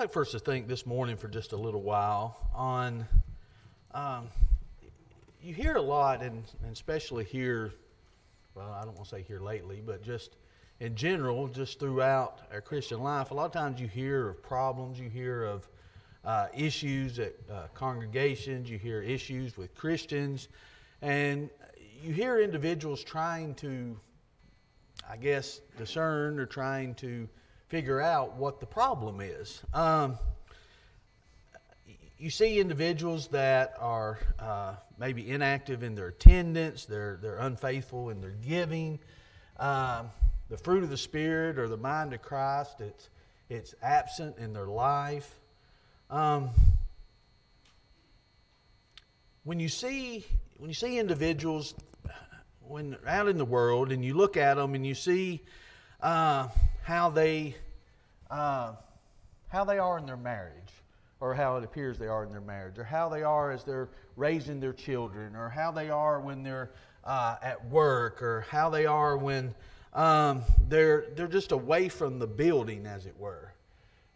like for us to think this morning for just a little while on. Um, you hear a lot, and, and especially here, well, I don't want to say here lately, but just in general, just throughout our Christian life, a lot of times you hear of problems, you hear of uh, issues at uh, congregations, you hear issues with Christians, and you hear individuals trying to, I guess, discern or trying to figure out what the problem is. Um, you see individuals that are uh, maybe inactive in their attendance, they're, they're unfaithful in their giving. Um, the fruit of the Spirit or the mind of Christ, it's, it's absent in their life. Um, when you see when you see individuals when out in the world and you look at them and you see uh, how they uh, how they are in their marriage or how it appears they are in their marriage, or how they are as they're raising their children, or how they are when they're uh, at work, or how they are when um, they're they're just away from the building, as it were.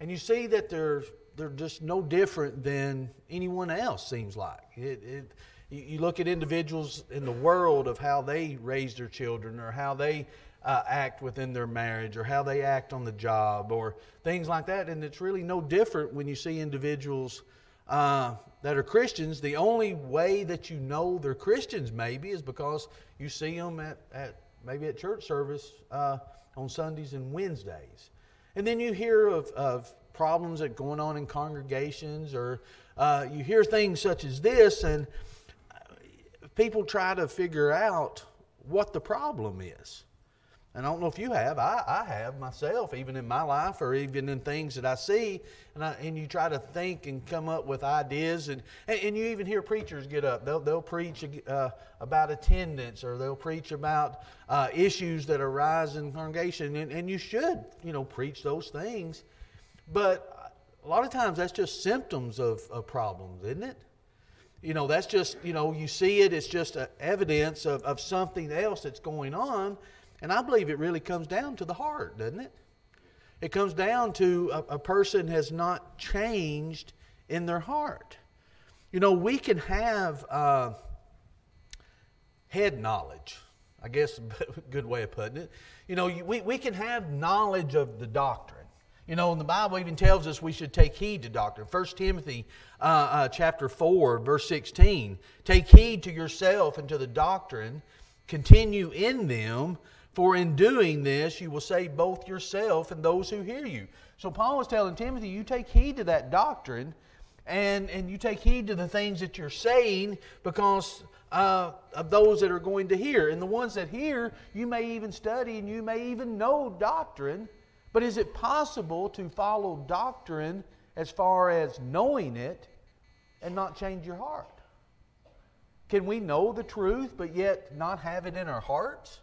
And you see that they're they're just no different than anyone else. Seems like it. it you look at individuals in the world of how they raise their children, or how they uh, act within their marriage or how they act on the job or things like that. And it's really no different when you see individuals uh, that are Christians. The only way that you know they're Christians, maybe, is because you see them at, at maybe at church service uh, on Sundays and Wednesdays. And then you hear of, of problems that are going on in congregations or uh, you hear things such as this, and people try to figure out what the problem is. And I don't know if you have. I, I have myself, even in my life or even in things that I see. And, I, and you try to think and come up with ideas. And, and, and you even hear preachers get up. They'll, they'll preach uh, about attendance or they'll preach about uh, issues that arise in congregation. And, and you should, you know, preach those things. But a lot of times that's just symptoms of, of problems, isn't it? You know, that's just, you know, you see it, it's just evidence of, of something else that's going on. And I believe it really comes down to the heart, doesn't it? It comes down to a, a person has not changed in their heart. You know, we can have uh, head knowledge. I guess a good way of putting it. You know, we, we can have knowledge of the doctrine. You know, and the Bible even tells us we should take heed to doctrine. 1 Timothy uh, uh, chapter 4, verse 16. Take heed to yourself and to the doctrine. Continue in them, for in doing this, you will save both yourself and those who hear you. So Paul is telling Timothy, you take heed to that doctrine and, and you take heed to the things that you're saying because uh, of those that are going to hear. And the ones that hear, you may even study and you may even know doctrine. But is it possible to follow doctrine as far as knowing it and not change your heart? Can we know the truth but yet not have it in our hearts?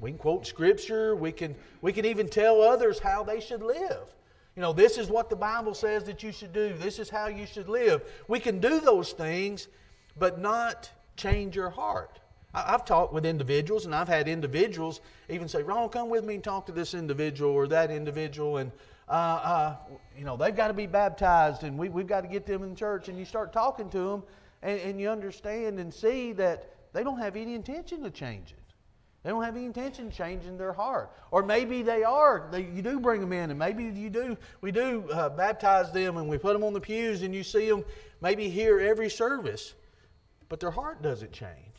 We can quote scripture. We can, we can even tell others how they should live. You know, this is what the Bible says that you should do. This is how you should live. We can do those things, but not change your heart. I've talked with individuals, and I've had individuals even say, Ron, come with me and talk to this individual or that individual. And, uh, uh, you know, they've got to be baptized, and we, we've got to get them in church. And you start talking to them, and, and you understand and see that they don't have any intention of changing. They don't have any intention of changing their heart. Or maybe they are. They, you do bring them in, and maybe you do. We do uh, baptize them, and we put them on the pews, and you see them maybe here every service, but their heart doesn't change.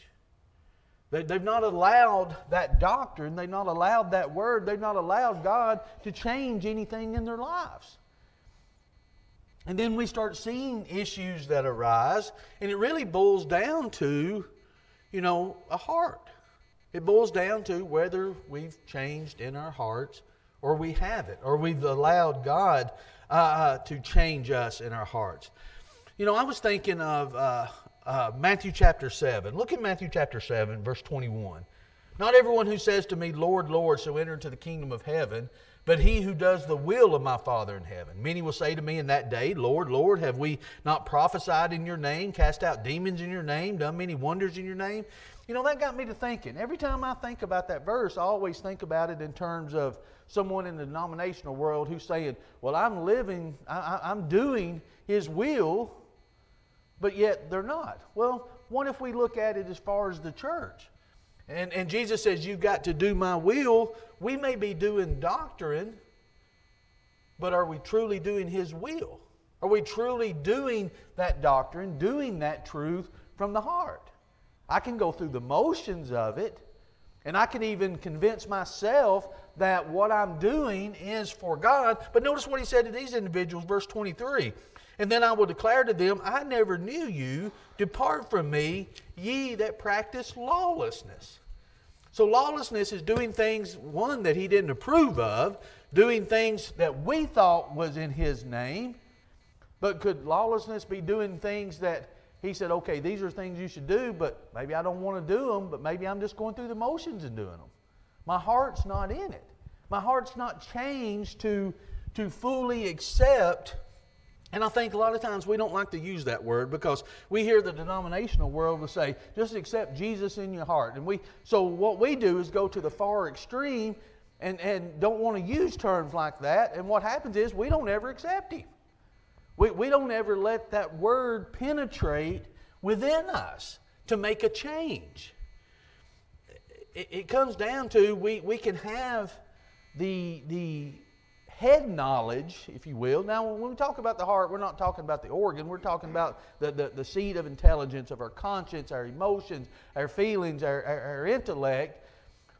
They, they've not allowed that doctrine. They've not allowed that word. They've not allowed God to change anything in their lives. And then we start seeing issues that arise, and it really boils down to, you know, a heart. It boils down to whether we've changed in our hearts or we haven't, or we've allowed God uh, uh, to change us in our hearts. You know, I was thinking of uh, uh, Matthew chapter 7. Look at Matthew chapter 7, verse 21. Not everyone who says to me, Lord, Lord, shall enter into the kingdom of heaven, but he who does the will of my Father in heaven. Many will say to me in that day, Lord, Lord, have we not prophesied in your name, cast out demons in your name, done many wonders in your name? You know, that got me to thinking. Every time I think about that verse, I always think about it in terms of someone in the denominational world who's saying, Well, I'm living, I, I'm doing His will, but yet they're not. Well, what if we look at it as far as the church? And, and Jesus says, You've got to do my will. We may be doing doctrine, but are we truly doing His will? Are we truly doing that doctrine, doing that truth from the heart? I can go through the motions of it, and I can even convince myself that what I'm doing is for God. But notice what he said to these individuals, verse 23. And then I will declare to them, I never knew you. Depart from me, ye that practice lawlessness. So, lawlessness is doing things, one, that he didn't approve of, doing things that we thought was in his name. But could lawlessness be doing things that he said, okay, these are things you should do, but maybe I don't want to do them, but maybe I'm just going through the motions and doing them. My heart's not in it. My heart's not changed to, to fully accept. And I think a lot of times we don't like to use that word because we hear the denominational world will say, just accept Jesus in your heart. And we so what we do is go to the far extreme and, and don't want to use terms like that. And what happens is we don't ever accept him. We, we don't ever let that word penetrate within us to make a change. It, it comes down to we, we can have the, the head knowledge, if you will. Now, when we talk about the heart, we're not talking about the organ. We're talking about the, the, the seat of intelligence of our conscience, our emotions, our feelings, our, our, our intellect.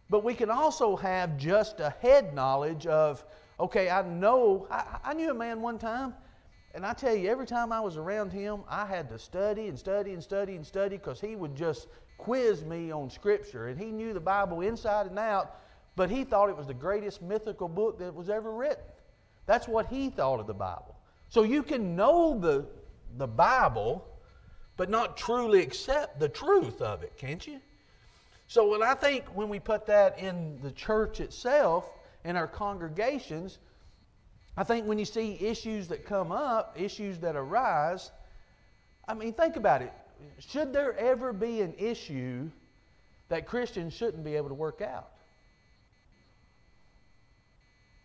But we can also have just a head knowledge of, okay, I know. I, I knew a man one time and I tell you, every time I was around him, I had to study and study and study and study because he would just quiz me on Scripture. And he knew the Bible inside and out, but he thought it was the greatest mythical book that was ever written. That's what he thought of the Bible. So you can know the, the Bible, but not truly accept the truth of it, can't you? So when I think when we put that in the church itself, in our congregations, I think when you see issues that come up, issues that arise, I mean, think about it. Should there ever be an issue that Christians shouldn't be able to work out?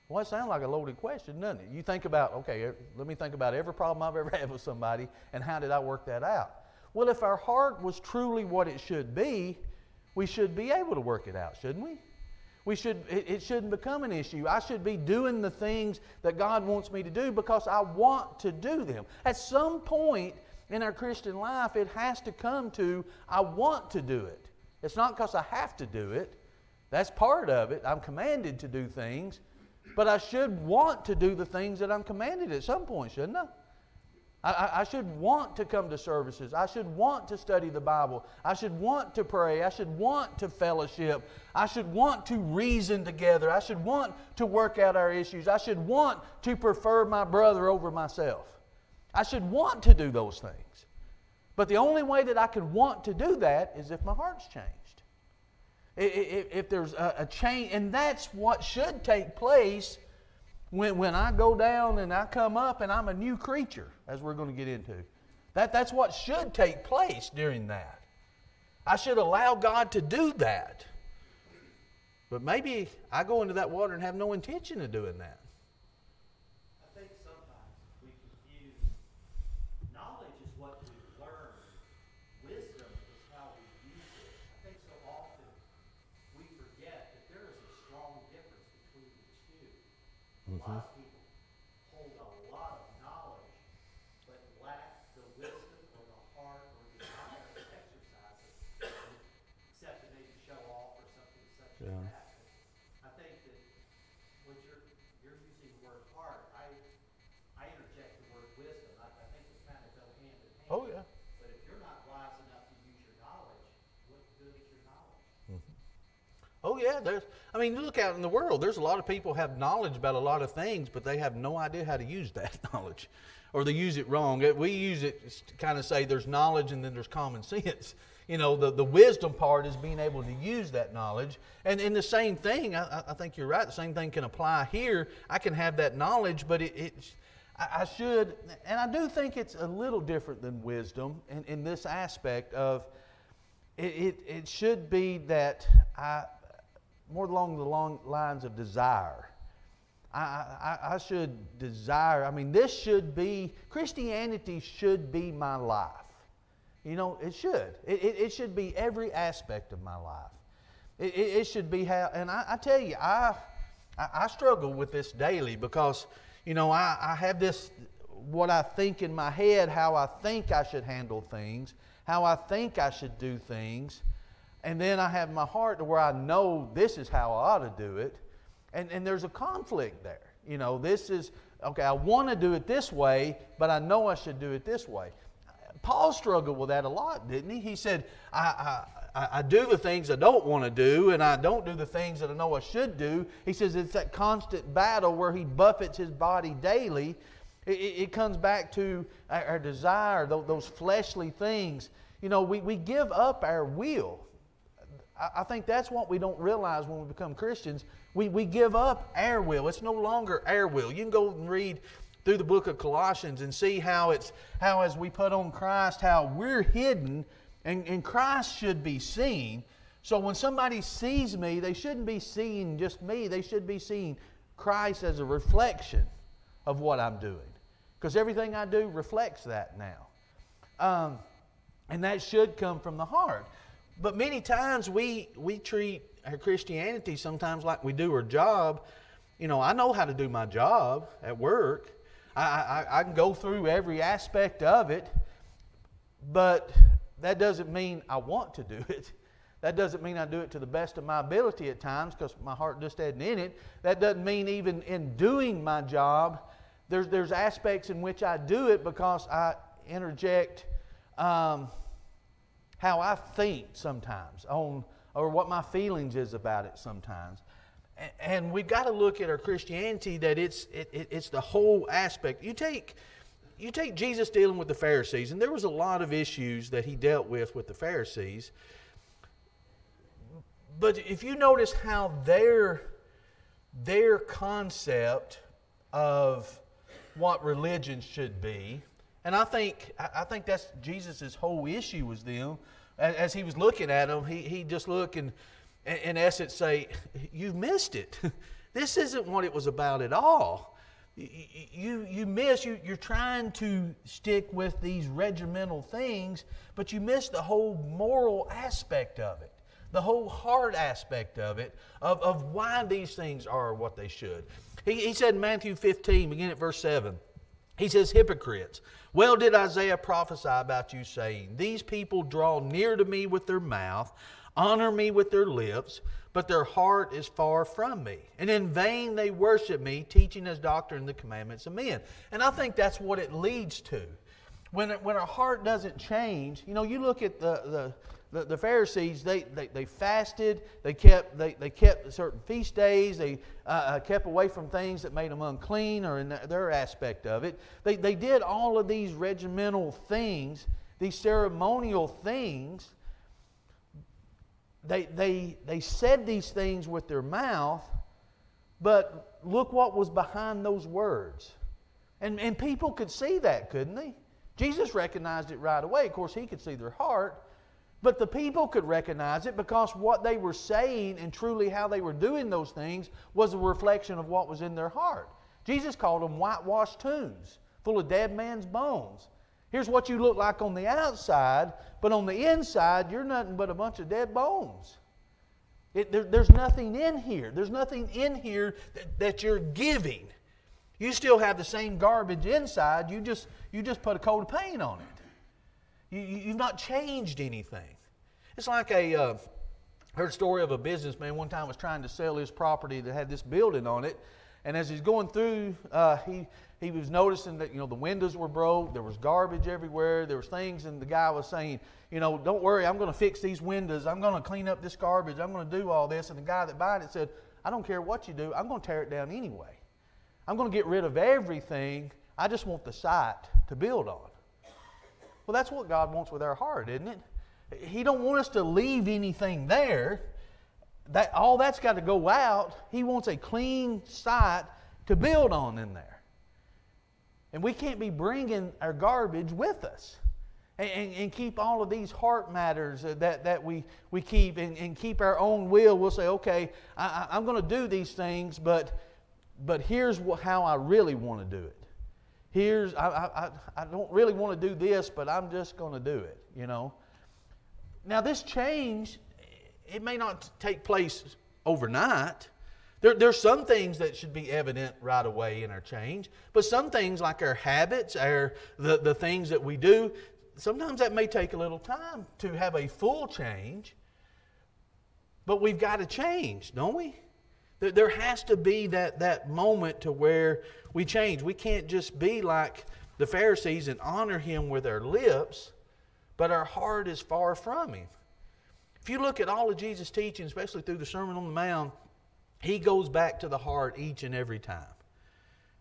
Well, it sounds like a loaded question, doesn't it? You think about, okay, let me think about every problem I've ever had with somebody and how did I work that out? Well, if our heart was truly what it should be, we should be able to work it out, shouldn't we? We should, it shouldn't become an issue. I should be doing the things that God wants me to do because I want to do them. At some point in our Christian life, it has to come to I want to do it. It's not because I have to do it. That's part of it. I'm commanded to do things, but I should want to do the things that I'm commanded at some point, shouldn't I? I, I, should want to come to services. I should want to study the Bible. I should want to pray. I should want to fellowship. I should want to reason together. I should want to work out our issues. I should want to prefer my brother over myself. I should want to do those things. But the only way that I can want to do that is if my heart's changed. If, there's a, a change, and that's what should take place when, when I go down and I come up and I'm a new creature, as we're going to get into. That, that's what should take place during that. I should allow God to do that. But maybe I go into that water and have no intention of doing that. Mm-hmm. Oh yeah, there's. I mean, look out in the world. There's a lot of people have knowledge about a lot of things, but they have no idea how to use that knowledge, or they use it wrong. Uh, we use it to kind of say there's knowledge and then there's common sense. You know, the, the wisdom part is being able to use that knowledge. And in the same thing, I, I think you're right. The same thing can apply here. I can have that knowledge, but it, it's I should, and I do think it's a little different than wisdom in, in this aspect of it, it, it should be that I, more along the long lines of desire. I, I, I should desire, I mean, this should be, Christianity should be my life. You know, it should. It, it, it should be every aspect of my life. It, it, it should be how, and I, I tell you, I, I, I, struggle with this daily because, you know, I, I have this, what I think in my head, how I think I should handle things, how I think I should do things. And then I have my heart to where I know this is how I ought to do it. And, and there's a conflict there. You know, this is, okay, I want to do it this way, but I know I should do it this way. Paul struggled with that a lot, didn't he? He said, I, I, I do the things I don't want to do, and I don't do the things that I know I should do. He says it's that constant battle where he buffets his body daily. It, it comes back to our, desire, those, fleshly things. You know, we, we give up our will. I, think that's what we don't realize when we become Christians. We, we give up our will. It's no longer our will. You can go and read through the book of Colossians and see how it's how as we put on Christ, how we're hidden and, and Christ should be seen. So when somebody sees me, they shouldn't be seeing just me. They should be seeing Christ as a reflection of what I'm doing. Because everything I do reflects that now. Um, and that should come from the heart. But many times we, we treat our Christianity sometimes like we do our job. You know, I know how to do my job at work. I, I, I can go through every aspect of it, but that doesn't mean I want to do it. That doesn't mean I do it to the best of my ability at times because my heart just isn't in it. That doesn't mean even in doing my job, there's, there's aspects in which I do it because I interject um, how I think sometimes on or what my feelings is about it sometimes. And we've got to look at our Christianity that it's, it, it's the whole aspect. You take, you take Jesus dealing with the Pharisees, and there was a lot of issues that he dealt with with the Pharisees. But if you notice how their, their concept of what religion should be, and I think, I think that's Jesus' whole issue was them. As he was looking at them, he, he just looked and in essence say, You've missed it. this isn't what it was about at all. You, you miss, you, you're trying to stick with these regimental things, but you miss the whole moral aspect of it, the whole heart aspect of it, of, of why these things are what they should. He, he said in Matthew 15, beginning at verse 7, he says, Hypocrites, well did Isaiah prophesy about you, saying, These people draw near to me with their mouth honor me with their lips, but their heart is far from me. And in vain they worship me, teaching as doctrine the commandments of men. And I think that's what it leads to. When, when our heart doesn't change, you know, you look at the, the the, the, Pharisees, they, they, they, fasted, they kept, they, they kept certain feast days, they uh, uh kept away from things that made them unclean or in their aspect of it. They, they did all of these regimental things, these ceremonial things they, they, they said these things with their mouth, but look what was behind those words. And, and people could see that, couldn't they? Jesus recognized it right away. Of course, he could see their heart. But the people could recognize it because what they were saying and truly how they were doing those things was a reflection of what was in their heart. Jesus called them whitewashed tombs, full of dead man's bones. Here's what you look like on the outside, but on the inside, you're nothing but a bunch of dead bones. It, there, there's nothing in here. There's nothing in here that, that you're giving. You still have the same garbage inside. You just, you just put a coat of paint on it. You, you, have not changed anything. It's like a, uh, heard a story of a businessman one time was trying to sell his property that had this building on it. And as he's going through, uh, he, he was noticing that you know the windows were broke there was garbage everywhere there was things and the guy was saying you know don't worry i'm going to fix these windows i'm going to clean up this garbage i'm going to do all this and the guy that bought it said i don't care what you do i'm going to tear it down anyway i'm going to get rid of everything i just want the site to build on well that's what god wants with our heart isn't it he don't want us to leave anything there that all that's got to go out he wants a clean site to build on in there and we can't be bringing our garbage with us. and, and, and keep all of these heart matters that, that we, we keep and, and keep our own will. We'll say, okay, I, I'm going to do these things, but, but here's how I really want to do it. Here's, I, I, I don't really want to do this, but I'm just going to do it, you know. Now, this change, it may not take place overnight. There, there's some things that should be evident right away in our change, but some things like our habits, our the, the things that we do, sometimes that may take a little time to have a full change. But we've got to change, don't we? There has to be that, that moment to where we change. We can't just be like the Pharisees and honor him with our lips, but our heart is far from him. If you look at all of Jesus' teaching, especially through the Sermon on the Mount, he goes back to the heart each and every time.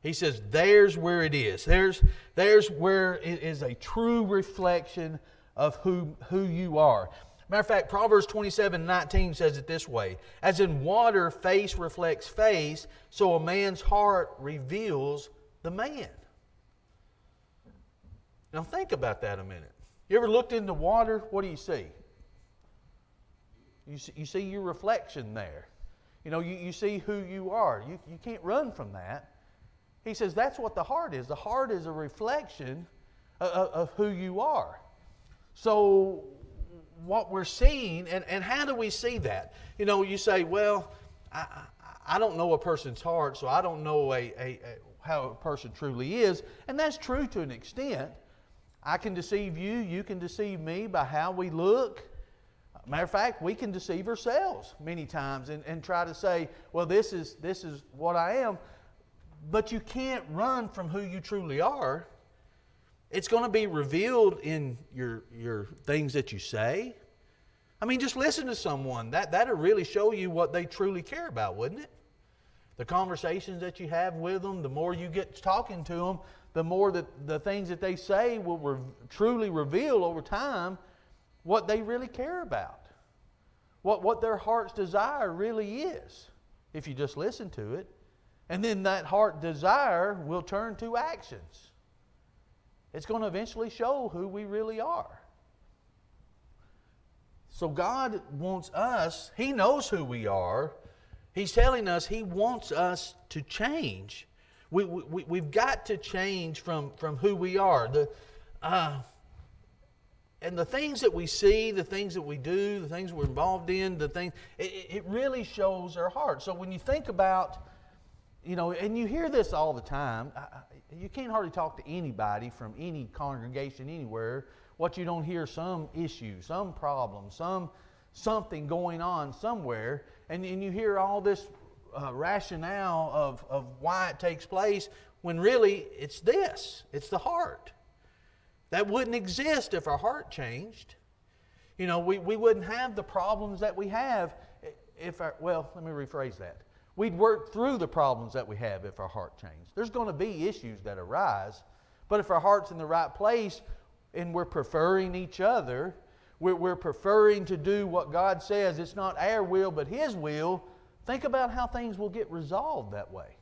He says, there's where it is. There's, there's where it is a true reflection of who, who you are. Matter of fact, Proverbs 27 19 says it this way As in water, face reflects face, so a man's heart reveals the man. Now, think about that a minute. You ever looked into water? What do you see? You see, you see your reflection there. You know, you, you see who you are. You, you can't run from that. He says that's what the heart is. The heart is a reflection of, of who you are. So, what we're seeing, and, and how do we see that? You know, you say, well, I, I don't know a person's heart, so I don't know a, a, a, how a person truly is. And that's true to an extent. I can deceive you, you can deceive me by how we look. Matter of fact, we can deceive ourselves many times and, and try to say, well, this is, this is what I am. But you can't run from who you truly are. It's going to be revealed in your, your things that you say. I mean, just listen to someone. That, that'll really show you what they truly care about, wouldn't it? The conversations that you have with them, the more you get talking to them, the more that the things that they say will re- truly reveal over time what they really care about, what, what their heart's desire really is, if you just listen to it. And then that heart desire will turn to actions. It's going to eventually show who we really are. So God wants us, He knows who we are. He's telling us He wants us to change. We, we, we've got to change from, from who we are. The, uh, and the things that we see, the things that we do, the things we're involved in, the things, it, it really shows our heart. So when you think about, you know, and you hear this all the time, you can't hardly talk to anybody from any congregation anywhere what you don't hear some issue, some problem, some something going on somewhere, and, and you hear all this uh, rationale of, of why it takes place when really it's this it's the heart. That wouldn't exist if our heart changed. You know, we, we wouldn't have the problems that we have if our, well, let me rephrase that. We'd work through the problems that we have if our heart changed. There's going to be issues that arise, but if our heart's in the right place and we're preferring each other, we're, we're preferring to do what God says, it's not our will but His will, think about how things will get resolved that way.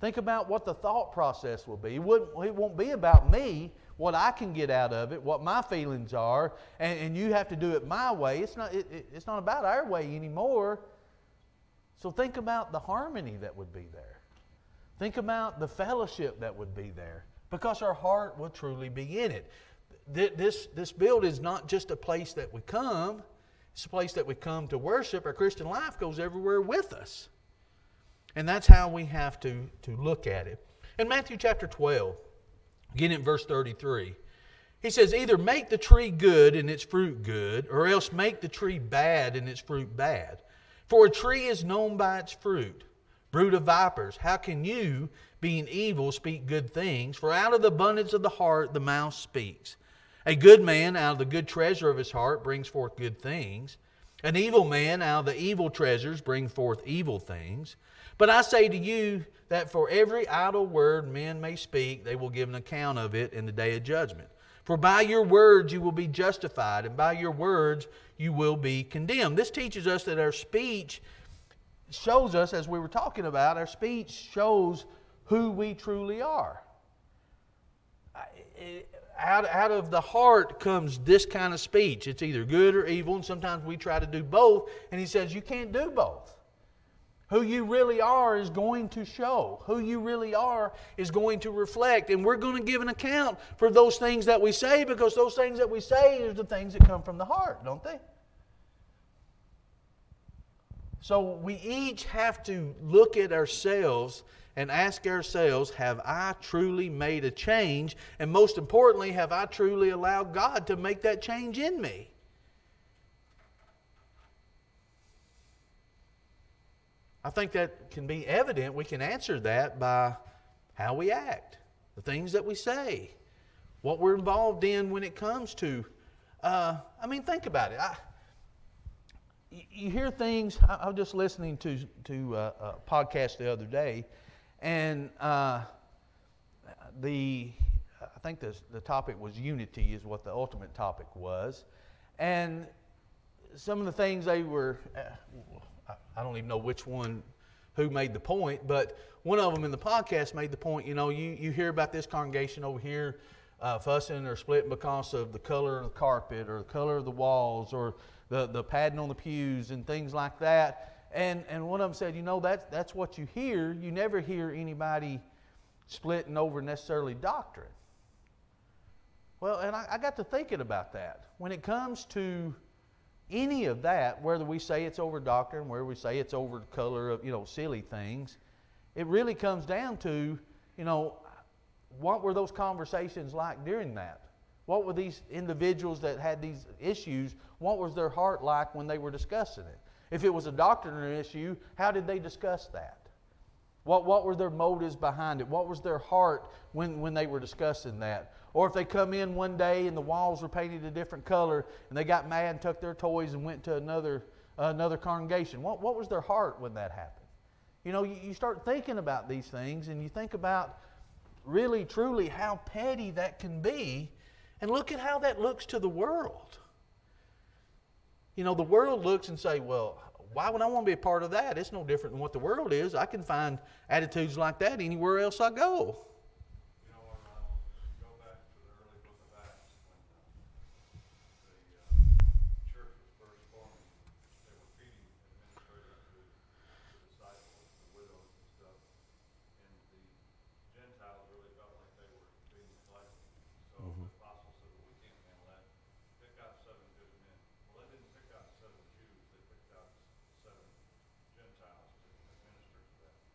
Think about what the thought process will be. It, won't be about me, what I can get out of it, what my feelings are, and, and you have to do it my way. It's not, it, it's not about our way anymore. So think about the harmony that would be there. Think about the fellowship that would be there because our heart will truly be in it. This, this build is not just a place that we come, it's a place that we come to worship. Our Christian life goes everywhere with us. And that's how we have to, to look at it. In Matthew chapter 12, Again in verse 33. He says, Either make the tree good and its fruit good, or else make the tree bad and its fruit bad. For a tree is known by its fruit. Brood of vipers, how can you, being evil, speak good things? For out of the abundance of the heart the mouth speaks. A good man out of the good treasure of his heart brings forth good things. An evil man out of the evil treasures brings forth evil things. But I say to you that for every idle word men may speak, they will give an account of it in the day of judgment. For by your words you will be justified, and by your words you will be condemned. This teaches us that our speech shows us, as we were talking about, our speech shows who we truly are. out, out of the heart comes this kind of speech. It's either good or evil, and sometimes we try to do both. And he says, You can't do both. Who you really are is going to show. Who you really are is going to reflect. And we're going to give an account for those things that we say because those things that we say are the things that come from the heart, don't they? So we each have to look at ourselves and ask ourselves Have I truly made a change? And most importantly, have I truly allowed God to make that change in me? I think that can be evident. We can answer that by how we act, the things that we say, what we're involved in when it comes to. Uh, I mean, think about it. I, you hear things. I, was just listening to to uh, a podcast the other day, and uh, the I think the the topic was unity is what the ultimate topic was, and some of the things they were. Uh, I don't even know which one who made the point, but one of them in the podcast made the point. You know, you, you hear about this congregation over here uh, fussing or splitting because of the color of the carpet or the color of the walls or the, the padding on the pews and things like that. And, and one of them said, you know, that's, that's what you hear. You never hear anybody splitting over necessarily doctrine. Well, and I, I got to thinking about that. When it comes to any of that, whether we say it's over doctrine, whether we say it's over color of, you know, silly things, it really comes down to, you know, what were those conversations like during that? What were these individuals that had these issues, what was their heart like when they were discussing it? If it was a doctrinal issue, how did they discuss that? What, what were their motives behind it? What was their heart when, when they were discussing that? Or if they come in one day and the walls were painted a different color and they got mad and took their toys and went to another, uh, another congregation, what, what was their heart when that happened? You know, you, you start thinking about these things and you think about really, truly how petty that can be. And look at how that looks to the world. You know, the world looks and say, well, why would I want to be a part of that? It's no different than what the world is. I can find attitudes like that anywhere else I go.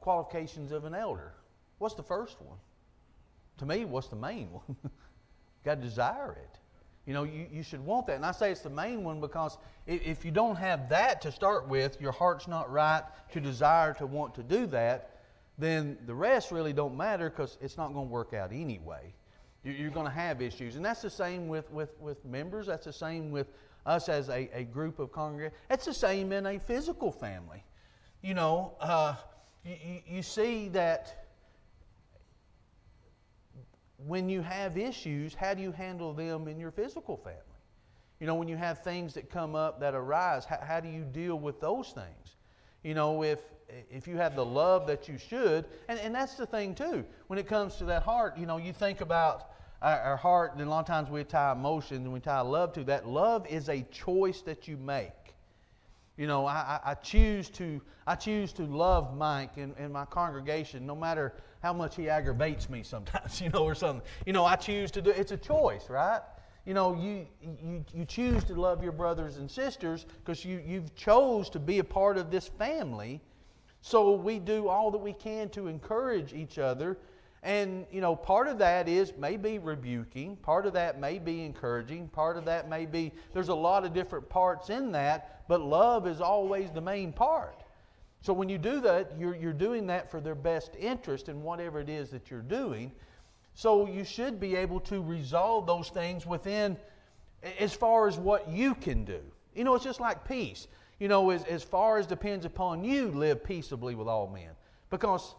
qualifications of an elder. What's the first one? To me, what's the main one? Got to desire it. You know, you, you should want that. And I say it's the main one because if, you don't have that to start with, your heart's not right to desire to want to do that, then the rest really don't matter because it's not going to work out anyway. You're going to have issues. And that's the same with, with, with members. That's the same with us as a, a group of congregants. It's the same in a physical family. You know, uh, you, see that when you have issues, how do you handle them in your physical family? You know, when you have things that come up that arise, how, how do you deal with those things? You know, if if you have the love that you should, and, and that's the thing too, when it comes to that heart, you know, you think about our, our heart, and a lot of times we tie emotions and we tie love to that. Love is a choice that you make. You know, I, I choose to I choose to love Mike and, and my congregation, no matter how much he aggravates me sometimes, you know, or something. You know, I choose to do it's a choice, right? You know, you you, you choose to love your brothers and sisters because you, you've chose to be a part of this family. So we do all that we can to encourage each other and, you know, part of that is maybe rebuking, part of that may be encouraging, part of that may be, there's a lot of different parts in that, but love is always the main part. So when you do that, you're, you're doing that for their best interest in whatever it is that you're doing. So you should be able to resolve those things within as far as what you can do. You know, it's just like peace. You know, as, as far as depends upon you, live peaceably with all men. Because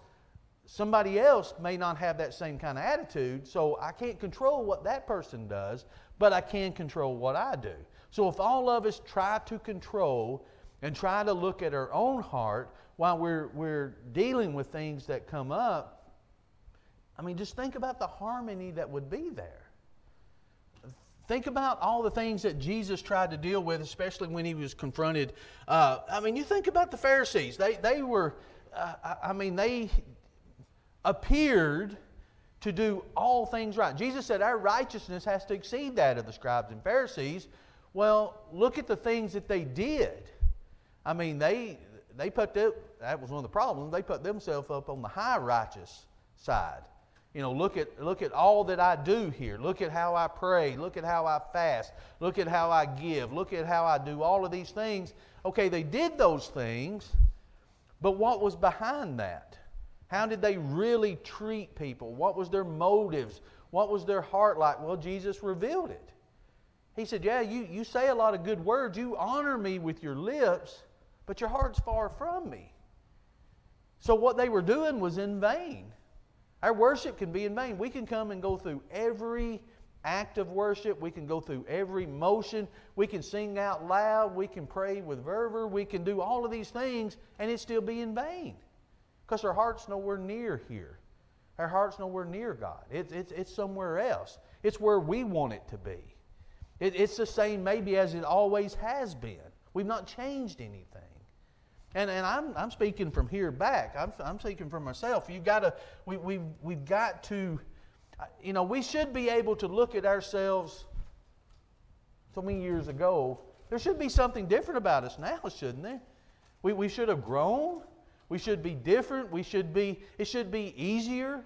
somebody else may not have that same kind of attitude, so I can't control what that person does, but I can control what I do. So if all of us try to control and try to look at our own heart while we're, we're dealing with things that come up, I mean, just think about the harmony that would be there. Think about all the things that Jesus tried to deal with, especially when he was confronted. Uh, I mean, you think about the Pharisees. They, they were, uh, I mean, they appeared to do all things right. Jesus said our righteousness has to exceed that of the scribes and Pharisees. Well, look at the things that they did. I mean, they they put the, that was one of the problems. They put themselves up on the high righteous side. You know, look at look at all that I do here. Look at how I pray. Look at how I fast. Look at how I give. Look at how I do all of these things. Okay, they did those things, but what was behind that? How did they really treat people? What was their motives? What was their heart like? Well, Jesus revealed it. He said, Yeah, you, you say a lot of good words. You honor me with your lips, but your heart's far from me. So what they were doing was in vain. Our worship can be in vain. We can come and go through every act of worship. We can go through every motion. We can sing out loud. We can pray with fervor. We can do all of these things, and it still be in vain. Because our heart's nowhere near here. Our heart's nowhere near God. It's, it's, it's somewhere else. It's where we want it to be. It, it's the same maybe as it always has been. We've not changed anything. And, and I'm, I'm speaking from here back. I'm, I'm speaking for myself. You've got to, we, we, we've got to, you know, we should be able to look at ourselves so many years ago. There should be something different about us now, shouldn't there? We, we should have grown. We should be different. We should be, it should be easier.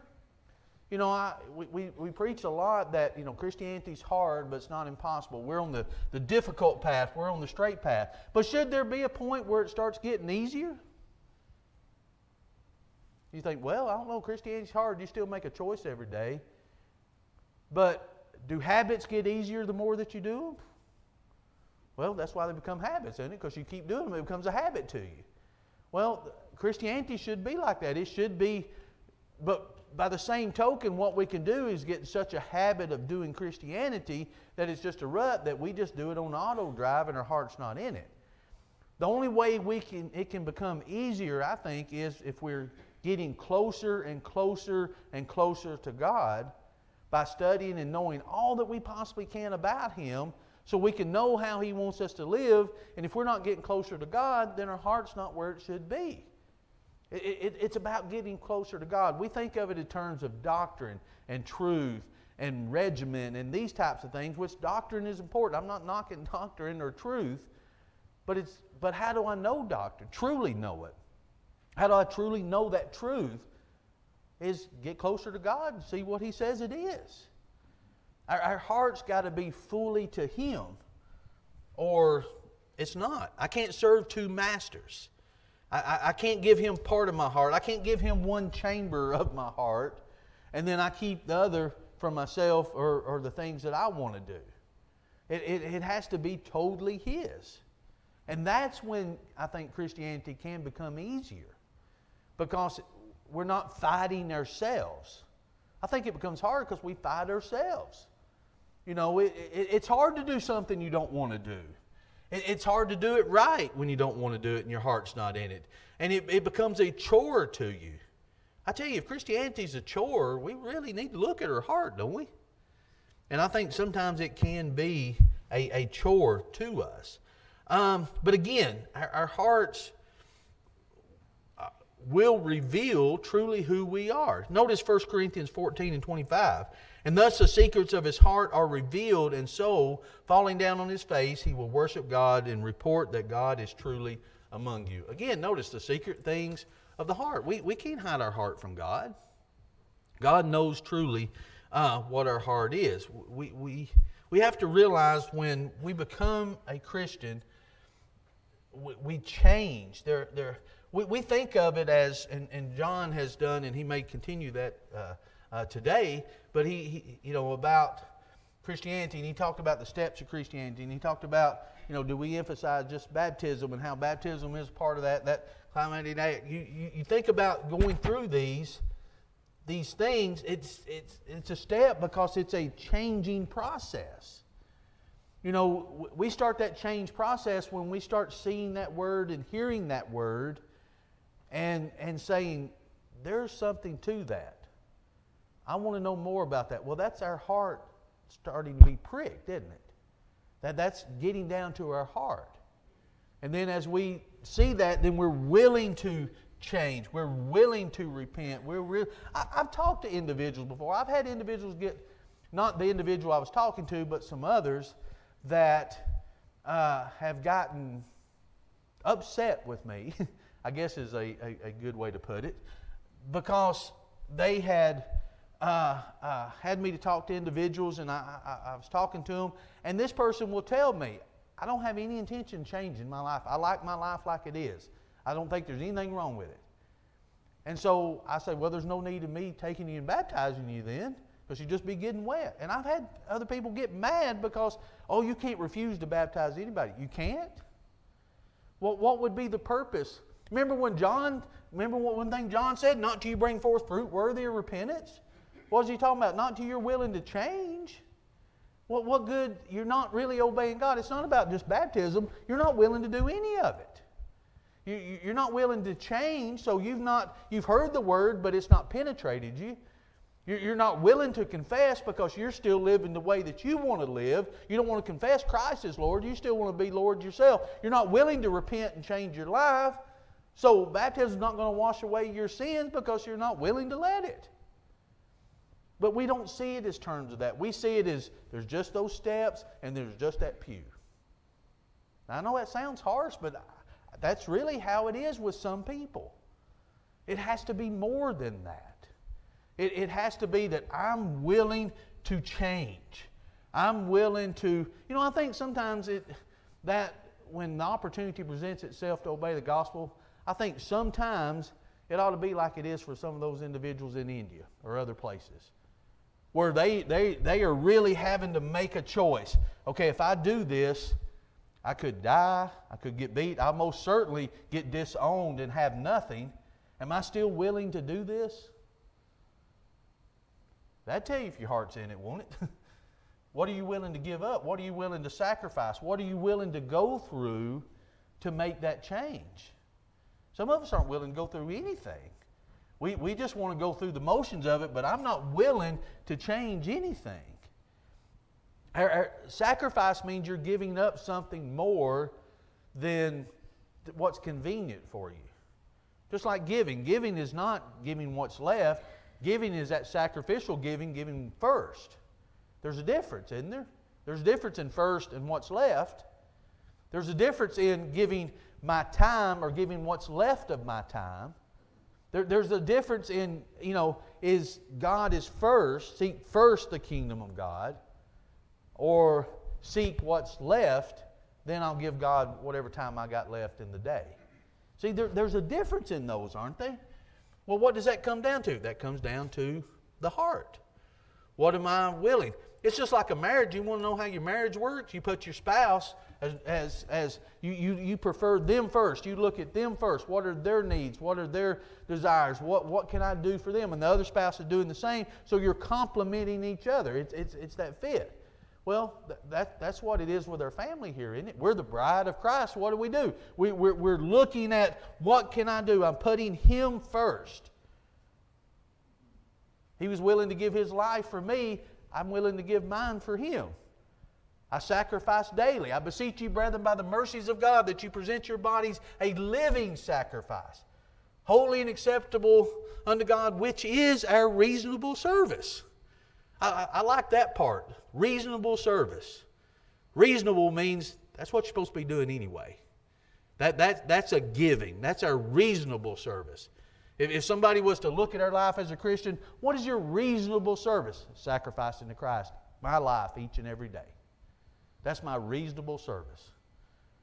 You know, I, we, we, we preach a lot that, you know, Christianity's hard, but it's not impossible. We're on the, the difficult path, we're on the straight path. But should there be a point where it starts getting easier? You think, well, I don't know, Christianity's hard. You still make a choice every day. But do habits get easier the more that you do them? Well, that's why they become habits, isn't it? Because you keep doing them, it becomes a habit to you. Well, Christianity should be like that. It should be, but by the same token, what we can do is get such a habit of doing Christianity that it's just a rut that we just do it on auto drive and our heart's not in it. The only way we can, it can become easier, I think, is if we're getting closer and closer and closer to God by studying and knowing all that we possibly can about Him so we can know how He wants us to live. And if we're not getting closer to God, then our heart's not where it should be. It, it, it's about getting closer to God. We think of it in terms of doctrine and truth and regimen and these types of things, which doctrine is important. I'm not knocking doctrine or truth, but, it's, but how do I know doctrine? Truly know it. How do I truly know that truth? Is get closer to God and see what He says it is. Our, our heart's got to be fully to Him, or it's not. I can't serve two masters. I, I, can't give him part of my heart. I can't give him one chamber of my heart, and then I keep the other for myself or, or the things that I want to do. It, it, it has to be totally his. And that's when I think Christianity can become easier because we're not fighting ourselves. I think it becomes hard because we fight ourselves. You know, it, it, it's hard to do something you don't want to do. It's hard to do it right when you don't want to do it and your heart's not in it. And it, it becomes a chore to you. I tell you, if Christianity's a chore, we really need to look at our heart, don't we? And I think sometimes it can be a, a chore to us. Um, but again, our, our hearts uh, will reveal truly who we are. Notice 1 Corinthians 14 and 25. And thus the secrets of his heart are revealed, and so, falling down on his face, he will worship God and report that God is truly among you. Again, notice the secret things of the heart. We, we can't hide our heart from God. God knows truly uh, what our heart is. We, we, we have to realize when we become a Christian, we, we change. There, there, we, we think of it as, and, and John has done, and he may continue that. Uh, uh, today, but he, he, you know, about Christianity, and he talked about the steps of Christianity, and he talked about, you know, do we emphasize just baptism and how baptism is part of that, that climatic. You, you, you think about going through these, these things, it's, it's, it's a step because it's a changing process. You know, we start that change process when we start seeing that word and hearing that word and, and saying, there's something to that. I want to know more about that. Well, that's our heart starting to be pricked, isn't it? That, that's getting down to our heart. And then as we see that, then we're willing to change. We're willing to repent. We're real. I, have talked to individuals before. I've had individuals get, not the individual I was talking to, but some others that uh, have gotten upset with me, I guess is a, a, a, good way to put it, because they had uh, uh, had me to talk to individuals and I, I, I was talking to them, and this person will tell me, I don't have any intention changing my life. I like my life like it is. I don't think there's anything wrong with it. And so I say, well, there's no need of me taking you and baptizing you then because you'd just be getting wet. And I've had other people get mad because, oh, you can't refuse to baptize anybody. You can't? Well, what would be the purpose? Remember when John, remember what one thing John said? Not till you bring forth fruit worthy of repentance? What was he talking about? Not till you're willing to change. What, what good? You're not really obeying God. It's not about just baptism. You're not willing to do any of it. You, you're not willing to change, so you've not, you've heard the word, but it's not penetrated you. You're not willing to confess because you're still living the way that you want to live. You don't want to confess Christ as Lord. You still want to be Lord yourself. You're not willing to repent and change your life. So baptism is not going to wash away your sins because you're not willing to let it. But we don't see it as terms of that. We see it as there's just those steps and there's just that pew. Now, I know that sounds harsh, but that's really how it is with some people. It has to be more than that. It, it has to be that I'm willing to change. I'm willing to, you know, I think sometimes it, that when the opportunity presents itself to obey the gospel, I think sometimes it ought to be like it is for some of those individuals in India or other places where they, they, they are really having to make a choice. Okay, if I do this, I could die, I could get beat, I'll most certainly get disowned and have nothing. Am I still willing to do this? That'd tell you if your heart's in it, won't it? what are you willing to give up? What are you willing to sacrifice? What are you willing to go through to make that change? Some of us aren't willing to go through anything. We, we just want to go through the motions of it, but I'm not willing to change anything. Our, our sacrifice means you're giving up something more than what's convenient for you. Just like giving. Giving is not giving what's left, Giving is that sacrificial giving, giving first. There's a difference, isn't there? There's a difference in first and what's left. There's a difference in giving my time or giving what's left of my time. There, there's a difference in, you know, is God is first, seek first the kingdom of God, or seek what's left, then I'll give God whatever time I got left in the day. See, there, there's a difference in those, aren't they? Well, what does that come down to? That comes down to the heart. What am I willing? It's just like a marriage. You want to know how your marriage works? You put your spouse as, as, as you, you, you prefer them first. You look at them first. What are their needs? What are their desires? What, what can I do for them? And the other spouse is doing the same. So you're complementing each other. It's, it's, it's that fit. Well, that, that's what it is with our family here, isn't it? We're the bride of Christ. What do we do? We, we're, we're looking at what can I do? I'm putting Him first. He was willing to give His life for me. I'm willing to give mine for Him. I sacrifice daily. I beseech you, brethren, by the mercies of God, that you present your bodies a living sacrifice, holy and acceptable unto God, which is our reasonable service. I, I, like that part. Reasonable service. Reasonable means that's what you're supposed to be doing anyway. That, that, that's a giving. That's our reasonable service. If, if somebody was to look at our life as a Christian, what is your reasonable service? Sacrificing to Christ my life each and every day. That's my reasonable service.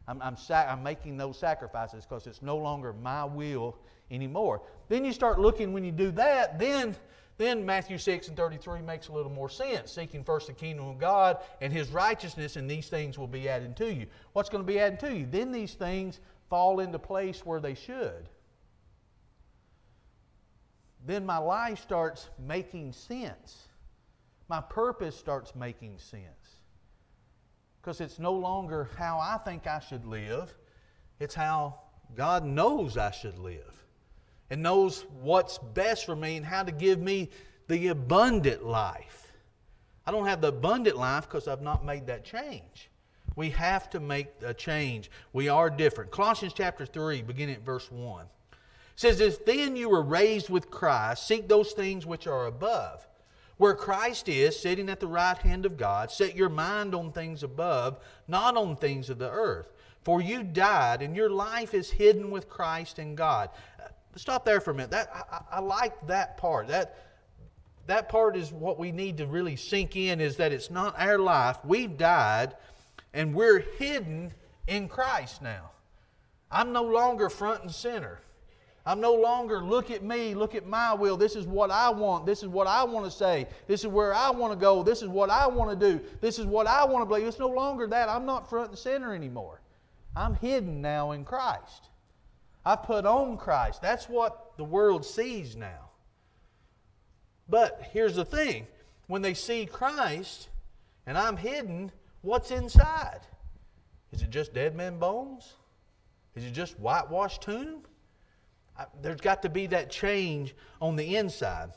I'm, I'm, sac- I'm making those sacrifices because it's no longer my will anymore. Then you start looking, when you do that, then then Matthew 6 and 33 makes a little more sense. Seeking first the kingdom of God and his righteousness, and these things will be added to you. What's going to be added to you? Then these things fall into place where they should. Then my life starts making sense. My purpose starts making sense. Because it's no longer how I think I should live, it's how God knows I should live and knows what's best for me and how to give me the abundant life. I don't have the abundant life because I've not made that change. We have to make a change. We are different. Colossians chapter 3, beginning at verse 1, says, If then you were raised with Christ, seek those things which are above, where Christ is, sitting at the right hand of God. Set your mind on things above, not on things of the earth. For you died, and your life is hidden with Christ in God. Uh, stop there for a minute. That, I, I like that part. That, that part is what we need to really sink in is that it's not our life. We've died and we're hidden in Christ now. I'm no longer front and center. I'm no longer look at me, look at my will. This is what I want. This is what I want to say. This is where I want to go. This is what I want to do. This is what I want to believe. It's no longer that. I'm not front and center anymore. I'm hidden now in Christ. I put on Christ. That's what the world sees now. But here's the thing when they see Christ and I'm hidden, what's inside? Is it just dead men bones? Is it just whitewashed tomb? There's got to be that change on the inside.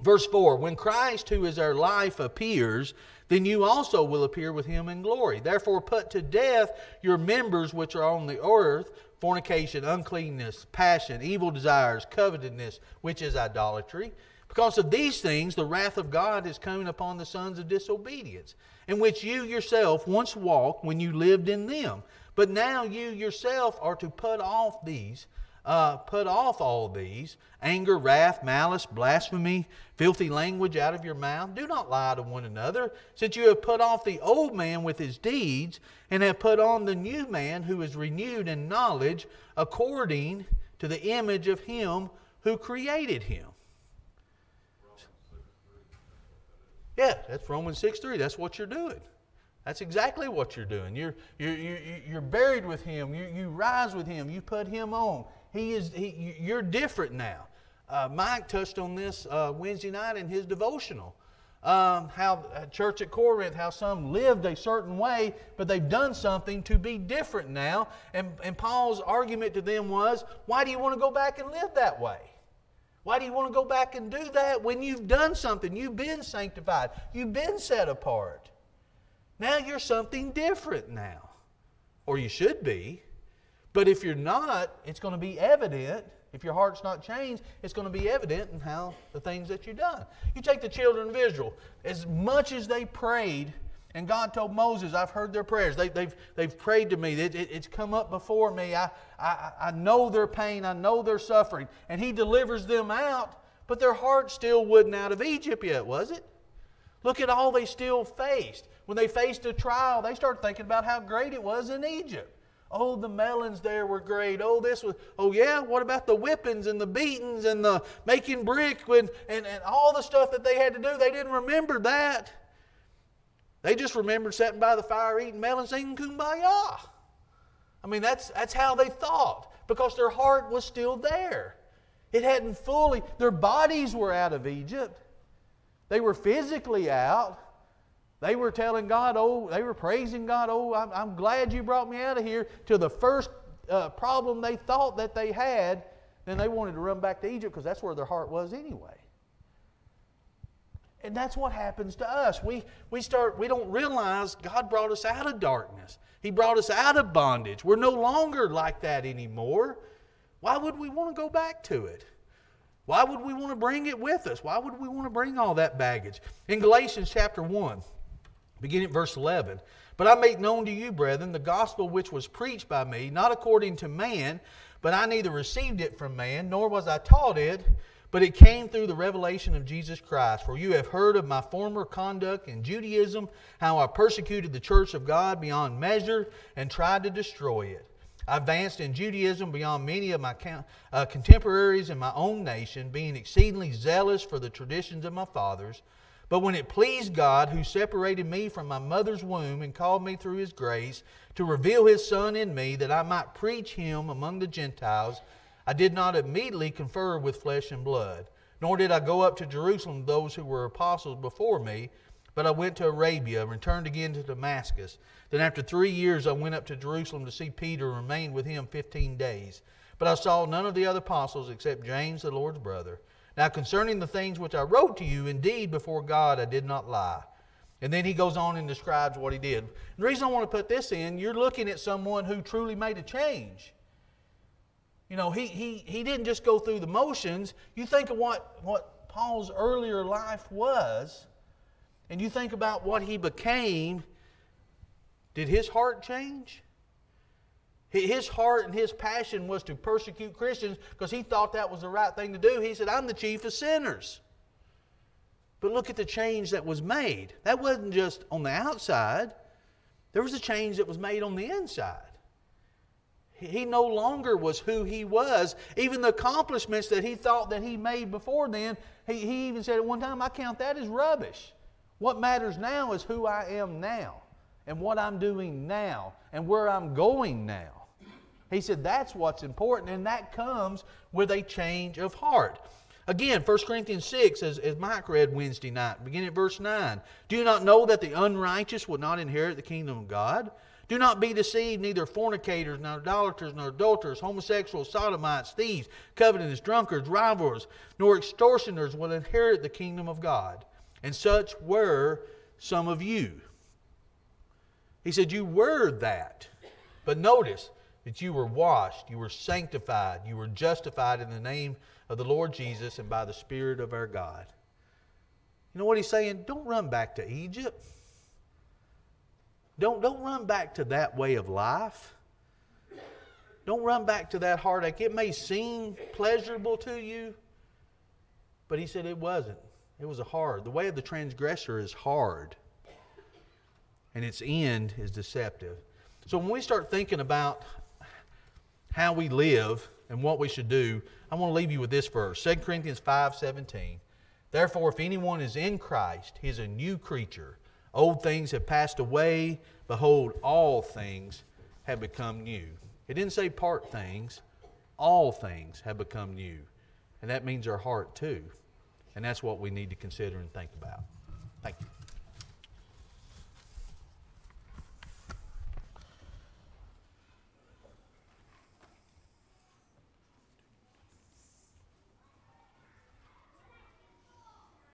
Verse 4 When Christ, who is our life, appears, then you also will appear with him in glory. Therefore, put to death your members which are on the earth fornication, uncleanness, passion, evil desires, covetousness, which is idolatry. Because of these things, the wrath of God is coming upon the sons of disobedience, in which you yourself once walked when you lived in them. But now you yourself are to put off these uh, put off all these anger, wrath, malice, blasphemy, filthy language out of your mouth. Do not lie to one another, since you have put off the old man with his deeds, and have put on the new man who is renewed in knowledge according to the image of him who created him. Yeah, that's Romans 6 3. That's what you're doing. That's exactly what you're doing. You're, you're, you're, buried with Him. You, you rise with Him. You put Him on. He is, he, you're different now. Uh, Mike touched on this uh, Wednesday night in his devotional. Um, how uh, church at Corinth, how some lived a certain way, but they've done something to be different now. And, and Paul's argument to them was, why do you want to go back and live that way? Why do you want to go back and do that when you've done something? You've been sanctified, you've been set apart. Now you're something different now. Or you should be. But if you're not, it's going to be evident. If your heart's not changed, it's going to be evident in how the things that you've done. You take the children of Israel, as much as they prayed, and God told Moses, I've heard their prayers. They, have they've, they've prayed to me. It, it, it's come up before me. I, I, I know their pain. I know their suffering. And He delivers them out, but their heart still wasn't out of Egypt yet, was it? Look at all they still faced. When they faced a trial, they started thinking about how great it was in Egypt. Oh, the melons there were great. Oh, this was, oh, yeah, what about the whippings and the beatings and the making brick and, and, and all the stuff that they had to do? They didn't remember that. They just remembered sitting by the fire eating melons singing kumbaya. I mean, that's, that's how they thought because their heart was still there. It hadn't fully, their bodies were out of Egypt. They were physically out, they were telling God, oh, they were praising God, oh, I'm, I'm glad you brought me out of here, to the first uh, problem they thought that they had. Then they wanted to run back to Egypt because that's where their heart was anyway. And that's what happens to us. We, we start, we don't realize God brought us out of darkness. He brought us out of bondage. We're no longer like that anymore. Why would we want to go back to it? Why would we want to bring it with us? Why would we want to bring all that baggage? In Galatians chapter 1, beginning at verse 11. But I make known to you, brethren, the gospel which was preached by me, not according to man, but I neither received it from man, nor was I taught it, but it came through the revelation of Jesus Christ. For you have heard of my former conduct in Judaism, how I persecuted the church of God beyond measure and tried to destroy it. I advanced in Judaism beyond many of my uh, contemporaries in my own nation, being exceedingly zealous for the traditions of my fathers. But when it pleased God, who separated me from my mother's womb and called me through his grace to reveal his Son in me, that I might preach him among the Gentiles, I did not immediately confer with flesh and blood, nor did I go up to Jerusalem those who were apostles before me, but I went to Arabia and returned again to Damascus. Then after three years I went up to Jerusalem to see Peter and remained with him fifteen days. But I saw none of the other apostles except James, the Lord's brother. Now concerning the things which I wrote to you, indeed before God I did not lie. And then he goes on and describes what he did. The reason I want to put this in, you're looking at someone who truly made a change. You know, he, he, he didn't just go through the motions. You think of what, what Paul's earlier life was and you think about what he became, did his heart change? His heart and his passion was to persecute Christians because he thought that was the right thing to do. He said, I'm the chief of sinners. But look at the change that was made. That wasn't just on the outside, there was a change that was made on the inside. He no longer was who he was. Even the accomplishments that he thought that he made before then, he, he even said at one time, I count that as rubbish. What matters now is who I am now and what I'm doing now and where I'm going now. He said that's what's important, and that comes with a change of heart. Again, 1 Corinthians 6, as, as Mike read Wednesday night, beginning at verse 9. Do you not know that the unrighteous will not inherit the kingdom of God? Do not be deceived, neither fornicators, nor idolaters, nor adulterers, homosexuals, sodomites, thieves, covetous, drunkards, rivals, nor extortioners will inherit the kingdom of God and such were some of you. He said, You were that. But notice that you were washed, you were sanctified, you were justified in the name of the Lord Jesus and by the Spirit of our God. You know what he's saying? Don't run back to Egypt. Don't, don't run back to that way of life. Don't run back to that heartache. It may seem pleasurable to you, but he said it wasn't. It was a hard. The way of the transgressor is hard, and its end is deceptive. So when we start thinking about how we live and what we should do, I want to leave you with this verse 2 Corinthians 5 17. Therefore, if anyone is in Christ, he is a new creature. Old things have passed away. Behold, all things have become new. It didn't say part things, all things have become new. And that means our heart too. And that's what we need to consider and think about. Thank you.